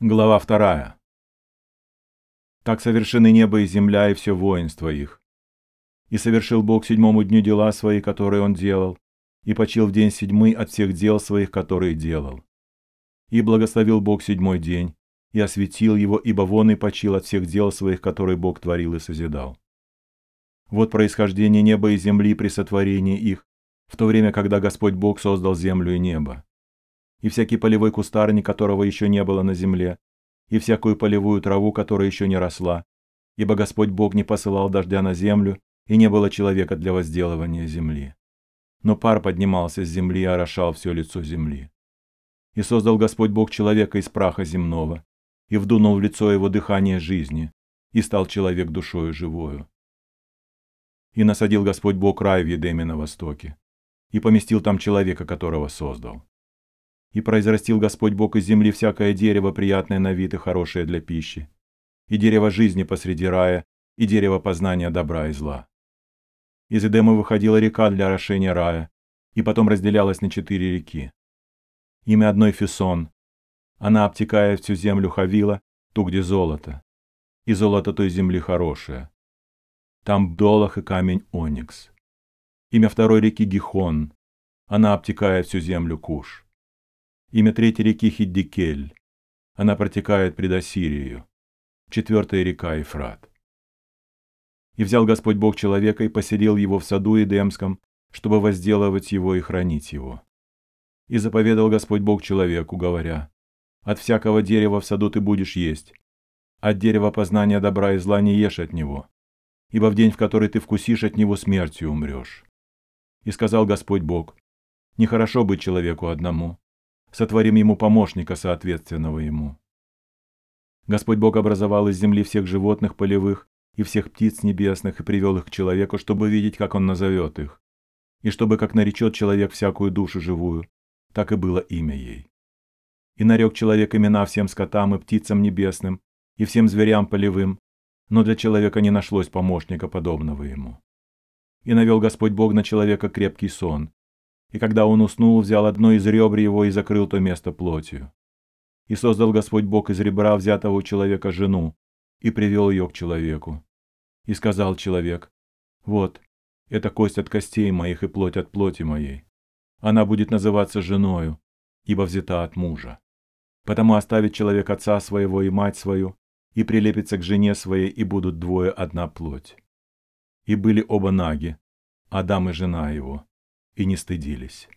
Глава вторая. Так совершены небо и земля и все воинство их. И совершил Бог седьмому дню дела свои, которые он делал, и почил в день седьмый от всех дел своих, которые делал. И благословил Бог седьмой день, и осветил его, ибо вон и почил от всех дел своих, которые Бог творил и созидал. Вот происхождение неба и земли при сотворении их, в то время, когда Господь Бог создал землю и небо и всякий полевой кустарник, которого еще не было на земле, и всякую полевую траву, которая еще не росла, ибо Господь Бог не посылал дождя на землю, и не было человека для возделывания земли. Но пар поднимался с земли и орошал все лицо земли. И создал Господь Бог человека из праха земного, и вдунул в лицо его дыхание жизни, и стал человек душою живою. И насадил Господь Бог рай в Едеме на востоке, и поместил там человека, которого создал. И произрастил Господь Бог из земли всякое дерево, приятное на вид и хорошее для пищи, и дерево жизни посреди рая, и дерево познания добра и зла. Из Эдема выходила река для орошения рая, и потом разделялась на четыре реки. Имя одной Фесон. Она обтекает всю землю Хавила, ту, где золото. И золото той земли хорошее. Там бдолах и камень Оникс. Имя второй реки Гихон. Она обтекает всю землю Куш. Имя третьей реки Хиддикель. Она протекает пред Ассирией. Четвертая река Ефрат. И взял Господь Бог человека и поселил его в саду Эдемском, чтобы возделывать его и хранить его. И заповедал Господь Бог человеку, говоря, «От всякого дерева в саду ты будешь есть, от дерева познания добра и зла не ешь от него, ибо в день, в который ты вкусишь от него, смертью умрешь». И сказал Господь Бог, «Нехорошо быть человеку одному, сотворим ему помощника, соответственного ему. Господь Бог образовал из земли всех животных полевых и всех птиц небесных и привел их к человеку, чтобы видеть, как он назовет их, и чтобы, как наречет человек всякую душу живую, так и было имя ей. И нарек человек имена всем скотам и птицам небесным, и всем зверям полевым, но для человека не нашлось помощника, подобного ему. И навел Господь Бог на человека крепкий сон, и когда он уснул, взял одно из ребр его и закрыл то место плотью. И создал Господь Бог из ребра взятого у человека жену, и привел ее к человеку. И сказал человек, «Вот, это кость от костей моих и плоть от плоти моей. Она будет называться женою, ибо взята от мужа. Потому оставит человек отца своего и мать свою, и прилепится к жене своей, и будут двое одна плоть. И были оба наги, Адам и жена его, и не стыдились.